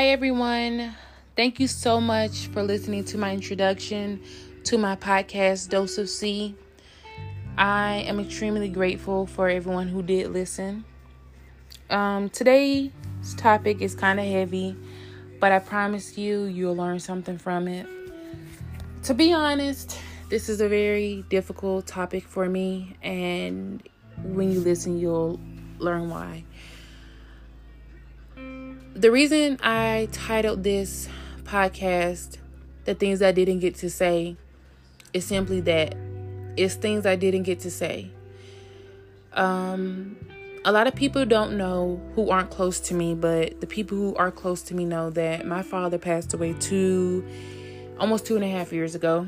Hi, everyone. Thank you so much for listening to my introduction to my podcast, Dose of C. I am extremely grateful for everyone who did listen. Um, today's topic is kind of heavy, but I promise you, you'll learn something from it. To be honest, this is a very difficult topic for me, and when you listen, you'll learn why. The reason I titled this podcast The Things I Didn't Get to Say is simply that it's things I didn't get to say. Um, a lot of people don't know who aren't close to me, but the people who are close to me know that my father passed away two, almost two and a half years ago.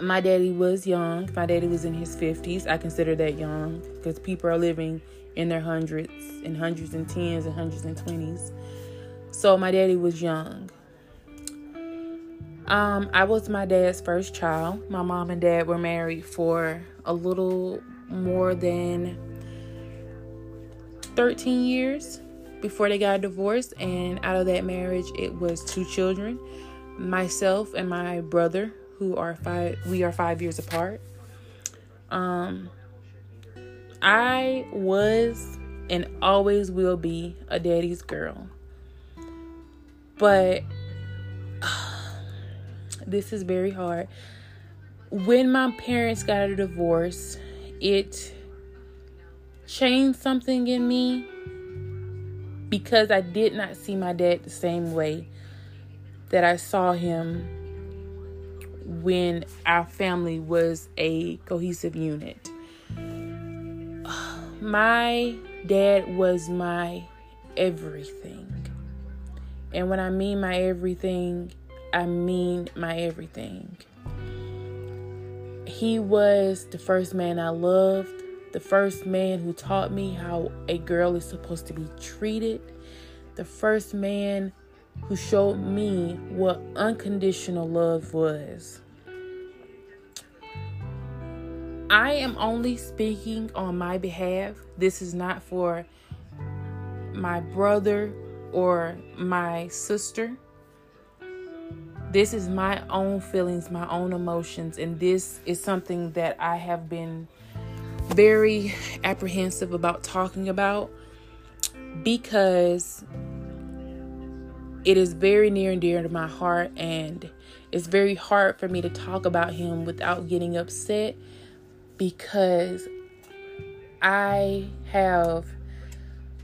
My daddy was young. My daddy was in his 50s. I consider that young because people are living in their hundreds and hundreds and tens and hundreds and twenties. So my daddy was young. Um, I was my dad's first child. My mom and dad were married for a little more than 13 years before they got divorced, and out of that marriage, it was two children myself and my brother, who are five, we are five years apart. Um, I was and always will be a daddy's girl. But this is very hard. When my parents got a divorce, it changed something in me because I did not see my dad the same way that I saw him when our family was a cohesive unit my dad was my everything. And when I mean my everything, I mean my everything. He was the first man I loved, the first man who taught me how a girl is supposed to be treated, the first man who showed me what unconditional love was. I am only speaking on my behalf. This is not for my brother or my sister. This is my own feelings, my own emotions, and this is something that I have been very apprehensive about talking about because it is very near and dear to my heart, and it's very hard for me to talk about him without getting upset because I have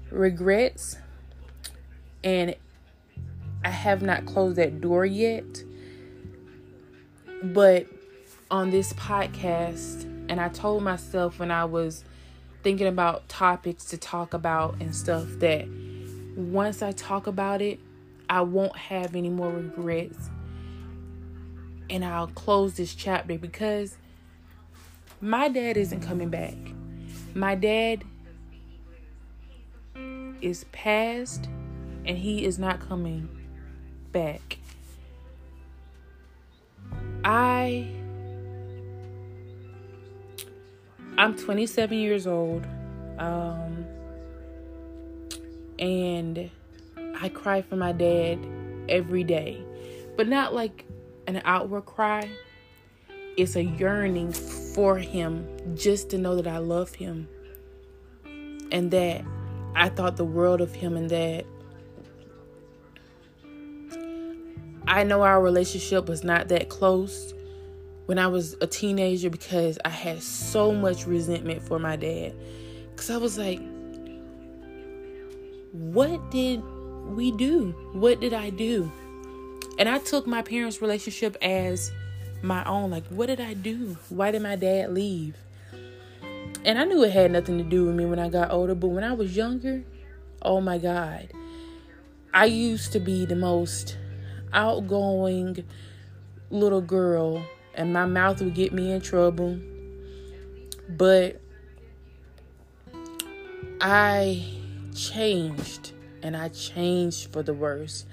regrets and I have not closed that door yet. But on this podcast, and I told myself when I was thinking about topics to talk about and stuff that once I talk about it, I won't have any more regrets. And I'll close this chapter because my dad isn't coming back. My dad is past and he is not coming back. I I'm 27 years old. Um and I cry for my dad every day. But not like an outward cry it's a yearning for him just to know that I love him and that I thought the world of him and that I know our relationship was not that close when I was a teenager because I had so much resentment for my dad. Because I was like, what did we do? What did I do? And I took my parents' relationship as my own. Like, what did I do? Why did my dad leave? And I knew it had nothing to do with me when I got older, but when I was younger, oh my God, I used to be the most outgoing little girl, and my mouth would get me in trouble. But I changed, and I changed for the worse.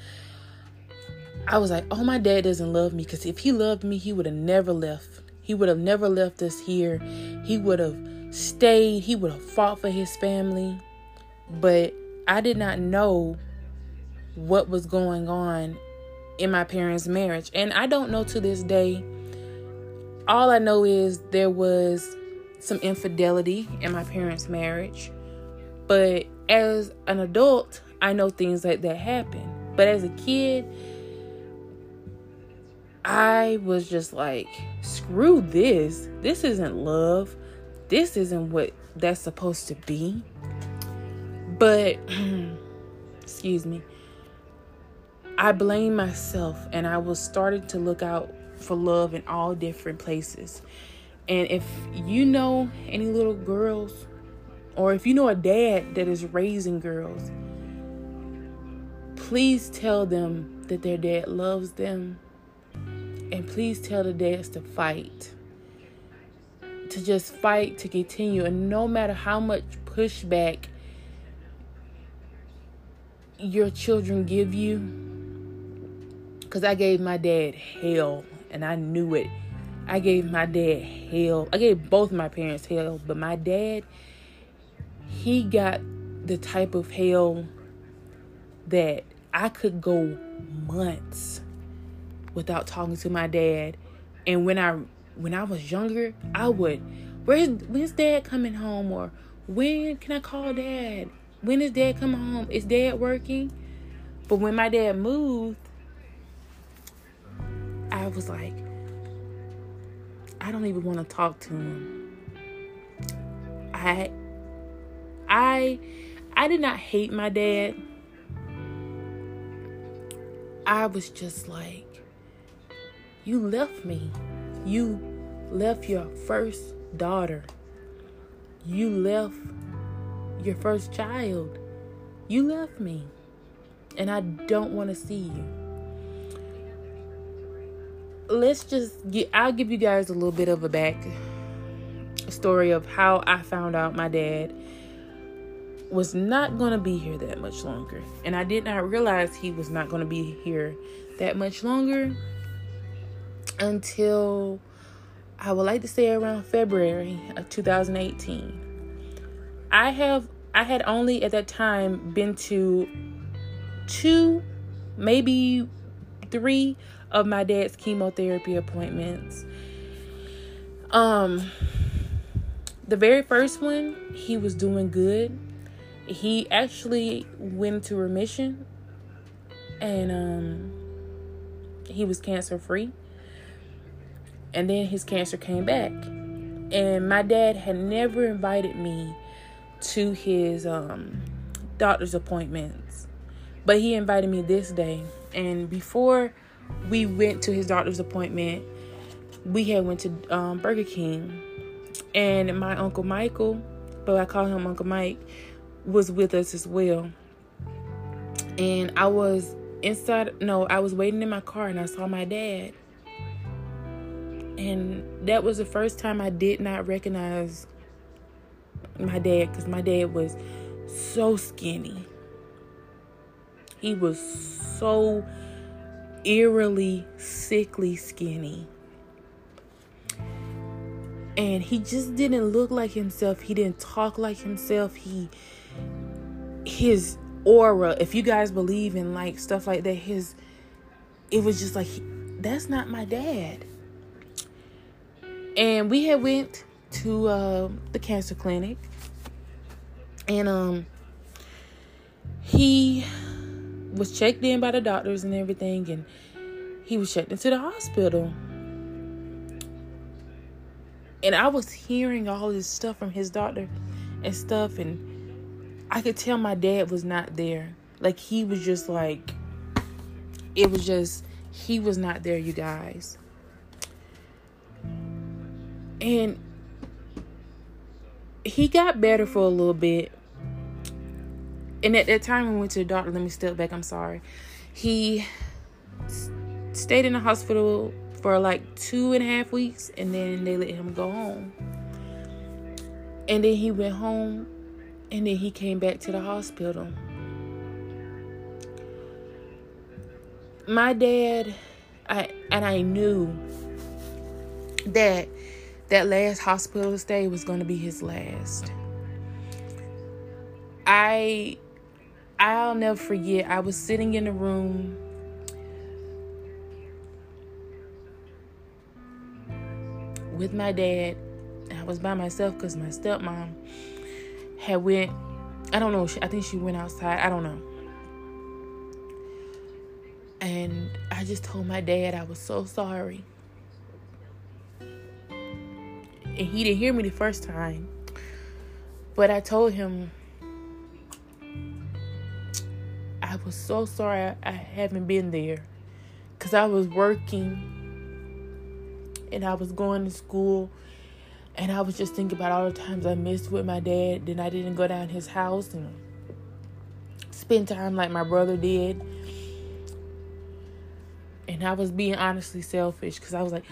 I was like, oh, my dad doesn't love me because if he loved me, he would have never left. He would have never left us here. He would have stayed. He would have fought for his family. But I did not know what was going on in my parents' marriage. And I don't know to this day. All I know is there was some infidelity in my parents' marriage. But as an adult, I know things like that happen. But as a kid, I was just like, screw this. This isn't love. This isn't what that's supposed to be. But, excuse me, I blame myself and I was starting to look out for love in all different places. And if you know any little girls, or if you know a dad that is raising girls, please tell them that their dad loves them. And please tell the dads to fight. To just fight, to continue. And no matter how much pushback your children give you, because I gave my dad hell and I knew it. I gave my dad hell. I gave both my parents hell, but my dad, he got the type of hell that I could go months without talking to my dad. And when I when I was younger, I would, where's when's dad coming home or when can I call dad? When is dad coming home? Is dad working? But when my dad moved, I was like, I don't even want to talk to him. I I I did not hate my dad. I was just like, you left me. You left your first daughter. You left your first child. You left me. And I don't want to see you. Let's just get, I'll give you guys a little bit of a back story of how I found out my dad was not going to be here that much longer. And I did not realize he was not going to be here that much longer until I would like to say around February of 2018. I have I had only at that time been to two, maybe three of my dad's chemotherapy appointments. Um the very first one, he was doing good he actually went to remission and um he was cancer free and then his cancer came back and my dad had never invited me to his um doctor's appointments but he invited me this day and before we went to his doctor's appointment we had went to um, burger king and my uncle michael but i call him uncle mike was with us as well. And I was inside, no, I was waiting in my car and I saw my dad. And that was the first time I did not recognize my dad because my dad was so skinny. He was so eerily, sickly skinny. And he just didn't look like himself. He didn't talk like himself. He his aura, if you guys believe in like stuff like that, his it was just like that's not my dad. And we had went to uh, the cancer clinic, and um, he was checked in by the doctors and everything, and he was checked into the hospital. And I was hearing all this stuff from his doctor and stuff, and I could tell my dad was not there. Like he was just like it was just he was not there, you guys. And he got better for a little bit. And at that time we went to the doctor, let me step back, I'm sorry. He stayed in the hospital for like two and a half weeks and then they let him go home. And then he went home and then he came back to the hospital. My dad, I and I knew that that last hospital stay was going to be his last. I I'll never forget. I was sitting in a room with my dad. I was by myself because my stepmom had went. I don't know. I think she went outside. I don't know. And I just told my dad I was so sorry. And he didn't hear me the first time. But I told him I was so sorry I, haven't been there. Because I was working and I was going to school. And I was just thinking about all the times I missed with my dad. Then I didn't go down his house and spend time like my brother did. And I was being honestly selfish because I was like,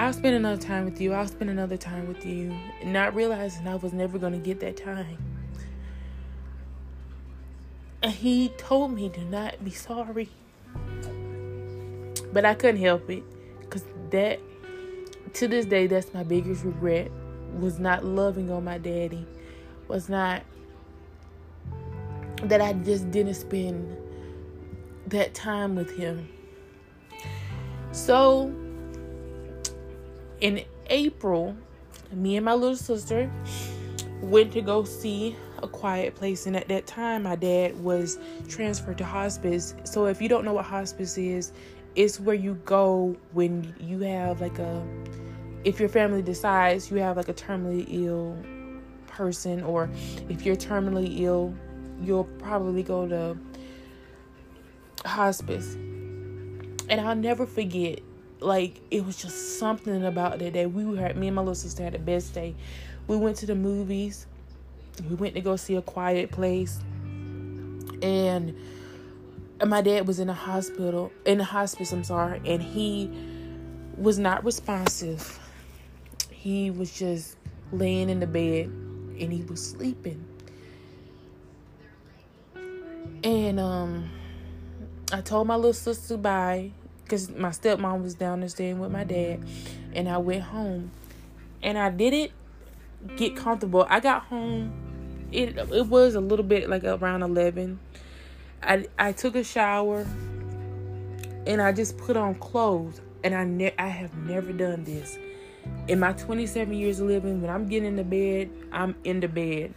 I'll spend another time with you. I'll spend another time with you. Not realizing I was never going to get that time. And he told me to not be sorry. But I couldn't help it. Because that, to this day, that's my biggest regret. Was not loving on my daddy. Was not, that I just didn't spend that time with him. So, in April, me and my little sister went to go see a quiet place and at that time my dad was transferred to hospice. So if you don't know what hospice is it's where you go when you have like a if your family decides you have like a terminally ill person or if you're terminally ill you'll probably go to hospice. And i'll never forget like it was just something about that day. We were me and my little sister had the best day. We went to the movies. We went to go see a quiet place. And my dad was in the hospital in the hospice, I'm sorry, and he was not responsive. He was just laying in the bed and he was sleeping. And um I told my little sister bye because my stepmom was down there staying with my dad, and I went home, and I didn't get comfortable. I got home, it it was a little bit like around eleven. I I took a shower, and I just put on clothes, and I ne- I have never done this. In my 27 years of living, when I'm getting in the bed, I'm in the bed.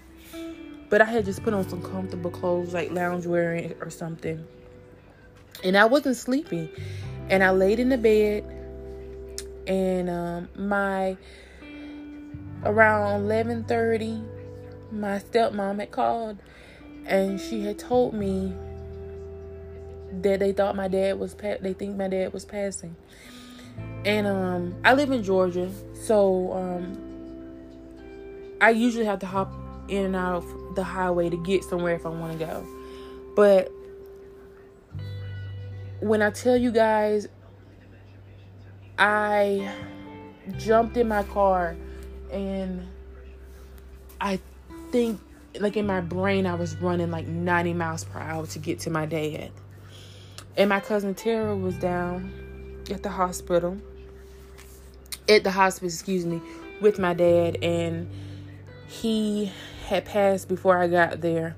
But I had just put on some comfortable clothes like loungewear or something. And I wasn't sleeping and I laid in the bed and um, my around 11:30 my stepmom had called and she had told me that they thought my dad was pa- they think my dad was passing. And um, I live in Georgia so um, I usually have to hop in and out of the highway to get somewhere if I want to go. But when I tell you guys, I jumped in my car and I think, like in my brain, I was running like 90 miles per hour to get to my dad. And my cousin Tara was down at the hospital, at the hospice, excuse me, with my dad, and he had passed before I got there.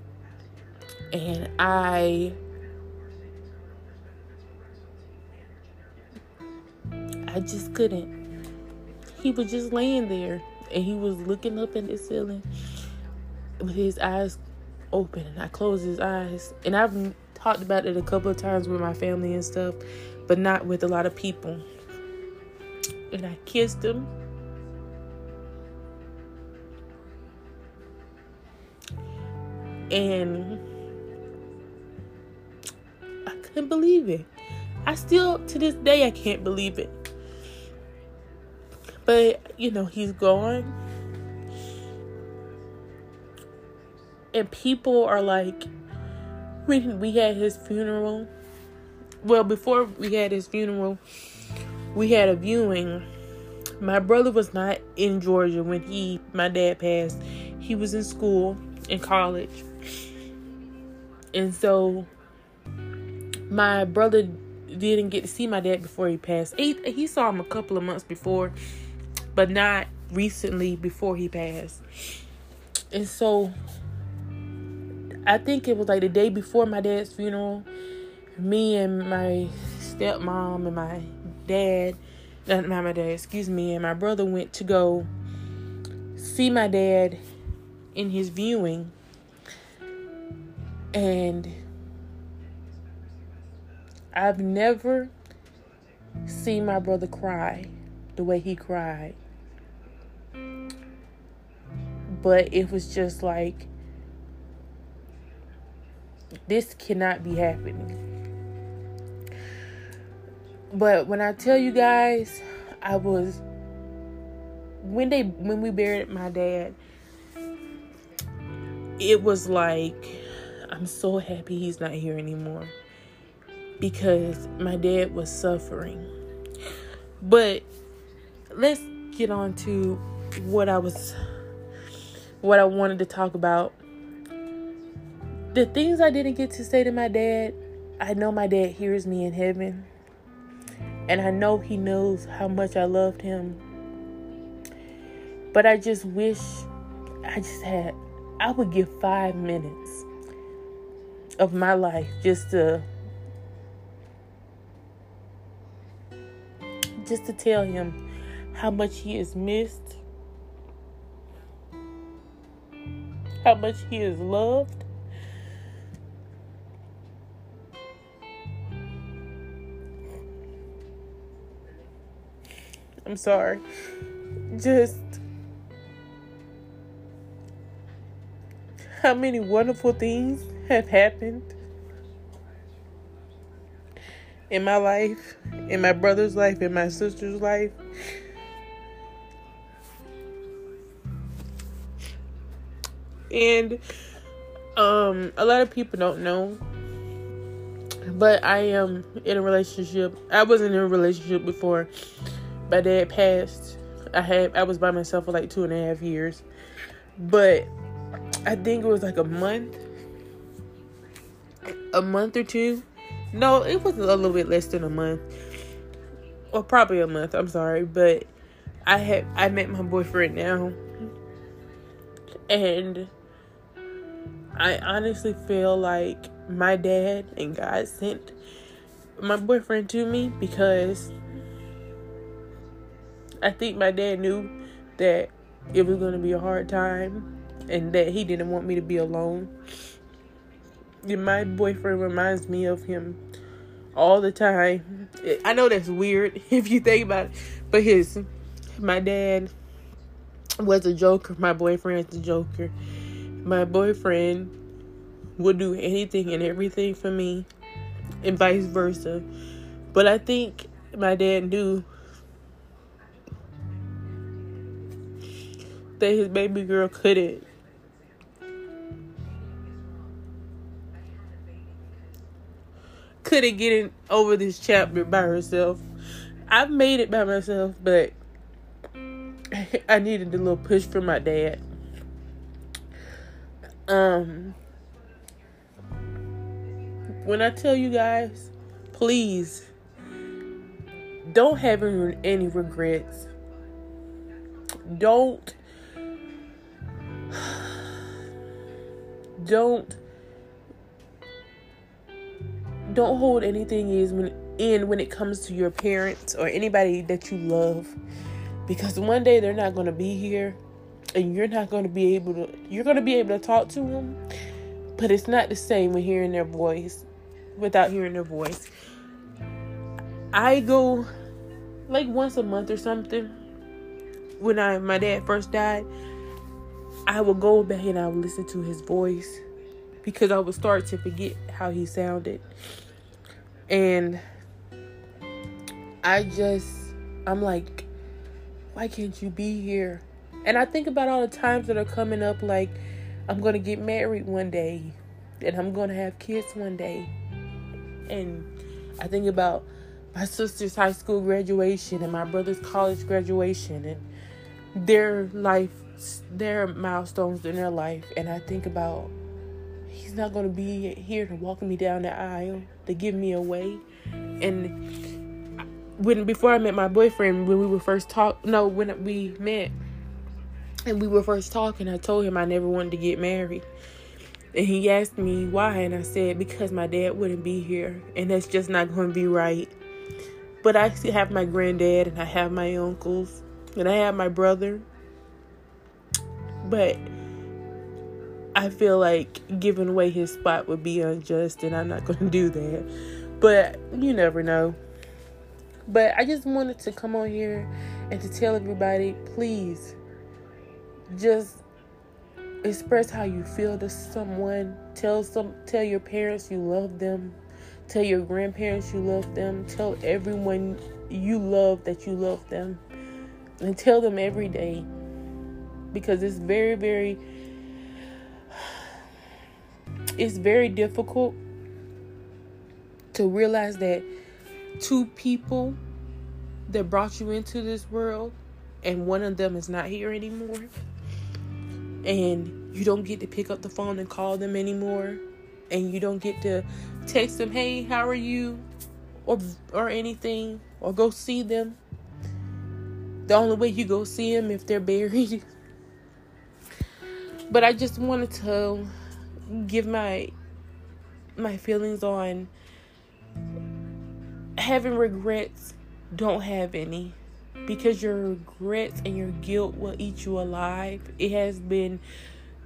And I I just couldn't. He was just laying there and he was looking up in the ceiling with his eyes open. And I closed his eyes. And I've talked about it a couple of times with my family and stuff, but not with a lot of people. And I kissed him. And I couldn't believe it. I still, to this day, I can't believe it. But, you know, he's gone. And people are like, when we had his funeral, well, before we had his funeral, we had a viewing. My brother was not in Georgia when he, my dad passed. He was in school, in college. And so my brother didn't get to see my dad before he passed. He, he saw him a couple of months before but not recently before he passed. And so I think it was like the day before my dad's funeral. Me and my stepmom and my dad, uh, not my dad, excuse me, and my brother went to go see my dad in his viewing. And I've never seen my brother cry the way he cried. But it was just like, this cannot be happening. But when I tell you guys, I was when they when we buried my dad, it was like I'm so happy he's not here anymore because my dad was suffering. But let's get on to what I was what I wanted to talk about. The things I didn't get to say to my dad, I know my dad hears me in heaven. And I know he knows how much I loved him. But I just wish I just had I would give 5 minutes of my life just to just to tell him how much he is missed, how much he is loved. I'm sorry. Just how many wonderful things have happened in my life, in my brother's life, in my sister's life. And um a lot of people don't know but I am in a relationship. I wasn't in a relationship before my dad passed. I had I was by myself for like two and a half years. But I think it was like a month. A month or two no, it was a little bit less than a month. Or probably a month, I'm sorry, but I had I met my boyfriend now. And I honestly feel like my dad and God sent my boyfriend to me because I think my dad knew that it was going to be a hard time and that he didn't want me to be alone my boyfriend reminds me of him all the time. I know that's weird if you think about it, but his my dad was a joker. My boyfriend's a joker. My boyfriend would do anything and everything for me, and vice versa. But I think my dad knew that his baby girl couldn't couldn't get in over this chapter by herself. I've made it by myself, but I needed a little push from my dad. Um, when I tell you guys, please don't have any regrets. Don't don't don't hold anything is when, in when it comes to your parents or anybody that you love because one day they're not going to be here and you're not going to be able to you're going to be able to talk to them but it's not the same when hearing their voice without hearing their voice i go like once a month or something when i my dad first died i would go back and i would listen to his voice because i would start to forget how he sounded and I just, I'm like, why can't you be here? And I think about all the times that are coming up, like, I'm going to get married one day and I'm going to have kids one day. And I think about my sister's high school graduation and my brother's college graduation and their life, their milestones in their life. And I think about he's not going to be here to walk me down the aisle to give me away. And when before I met my boyfriend, when we were first talk, no, when we met and we were first talking, I told him I never wanted to get married. And he asked me why, and I said, because my dad wouldn't be here, and that's just not going to be right. But I still have my granddad, and I have my uncles, and I have my brother. But I feel like giving away his spot would be unjust, and I'm not going to do that. But you never know. But I just wanted to come on here and to tell everybody please just express how you feel to someone. Tell some tell your parents you love them. Tell your grandparents you love them. Tell everyone you love that you love them. And tell them every day. Because it's very, very it's very difficult to realize that two people that brought you into this world and one of them is not here anymore and you don't get to pick up the phone and call them anymore and you don't get to text them hey how are you? or or anything or go see them. The only way you go see them if they're buried. But i just wanted to give my my feelings on having regrets. Don't have any because your regrets and your guilt will eat you alive. It has been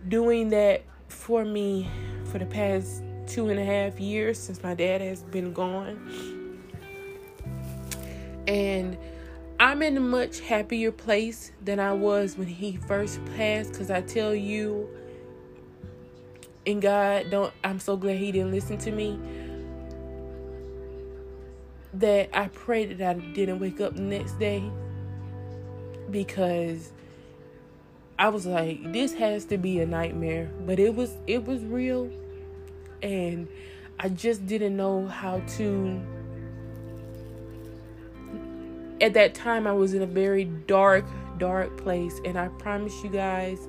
doing that for me for the past two and a half years since my dad has been gone. And I'm in a much happier place than I was when he first passed because I tell you, and God, don't, I'm so glad he didn't listen to me that I pray that I didn't wake up the next day because I was like, this has to be a nightmare. But it was it was real. And I just didn't know how to at that time I was in a very dark, dark place. And I promise you guys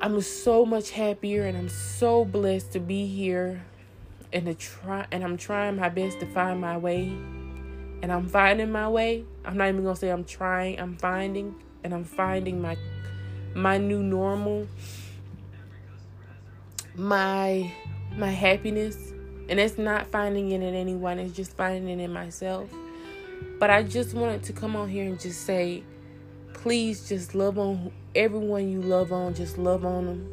I'm so much happier and I'm so blessed to be here and to try and I'm trying my best to find my way and I'm finding my way. I'm not even gonna say I'm trying, I'm finding and I'm finding my my new normal, my my happiness. And it's not finding it in anyone, it's just finding it in myself. But I just wanted to come on here and just say, please just love on everyone you love on, just love on them.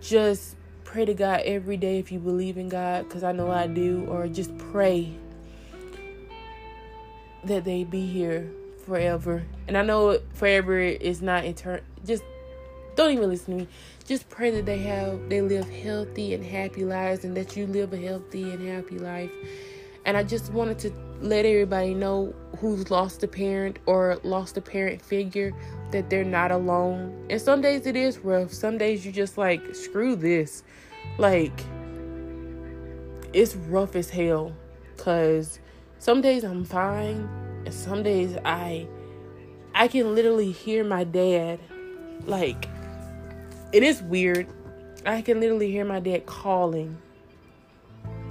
Just pray to God every day if you believe in God, because I know I do, or just pray that they be here forever. And I know forever is not eternal. Just don't even listen to me. Just pray that they have they live healthy and happy lives, and that you live a healthy and happy life. And I just wanted to let everybody know who's lost a parent or lost a parent figure that they're not alone. And some days it is rough. Some days you just like, screw this. Like, it's rough as hell. Cause some days I'm fine. And some days I I can literally hear my dad like it is weird. I can literally hear my dad calling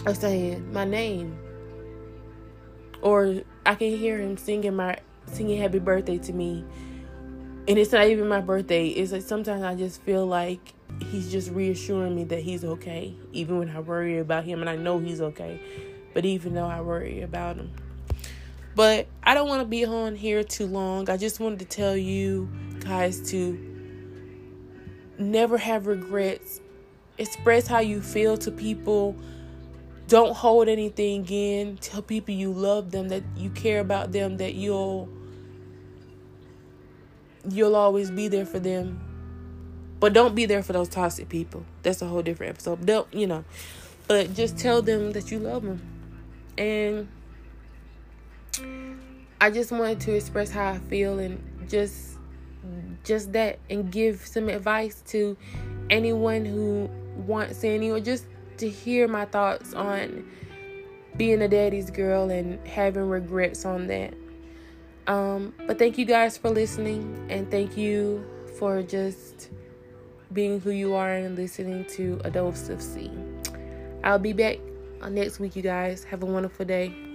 or saying my name. Or I can hear him singing my singing happy birthday to me and it's not even my birthday. It's like sometimes I just feel like he's just reassuring me that he's okay, even when I worry about him, and I know he's okay. But even though I worry about them. but I don't want to be on here too long. I just wanted to tell you guys to never have regrets. Express how you feel to people. Don't hold anything in. Tell people you love them, that you care about them, that you'll you'll always be there for them. But don't be there for those toxic people. That's a whole different episode. Don't, you know. But just tell them that you love them. And I just wanted to express how I feel and just just that and give some advice to anyone who wants any or just to hear my thoughts on being a daddy's girl and having regrets on that. Um, but thank you guys for listening, and thank you for just being who you are and listening to A Dose of C. I'll be back Uh, next week, you guys. Have a wonderful day.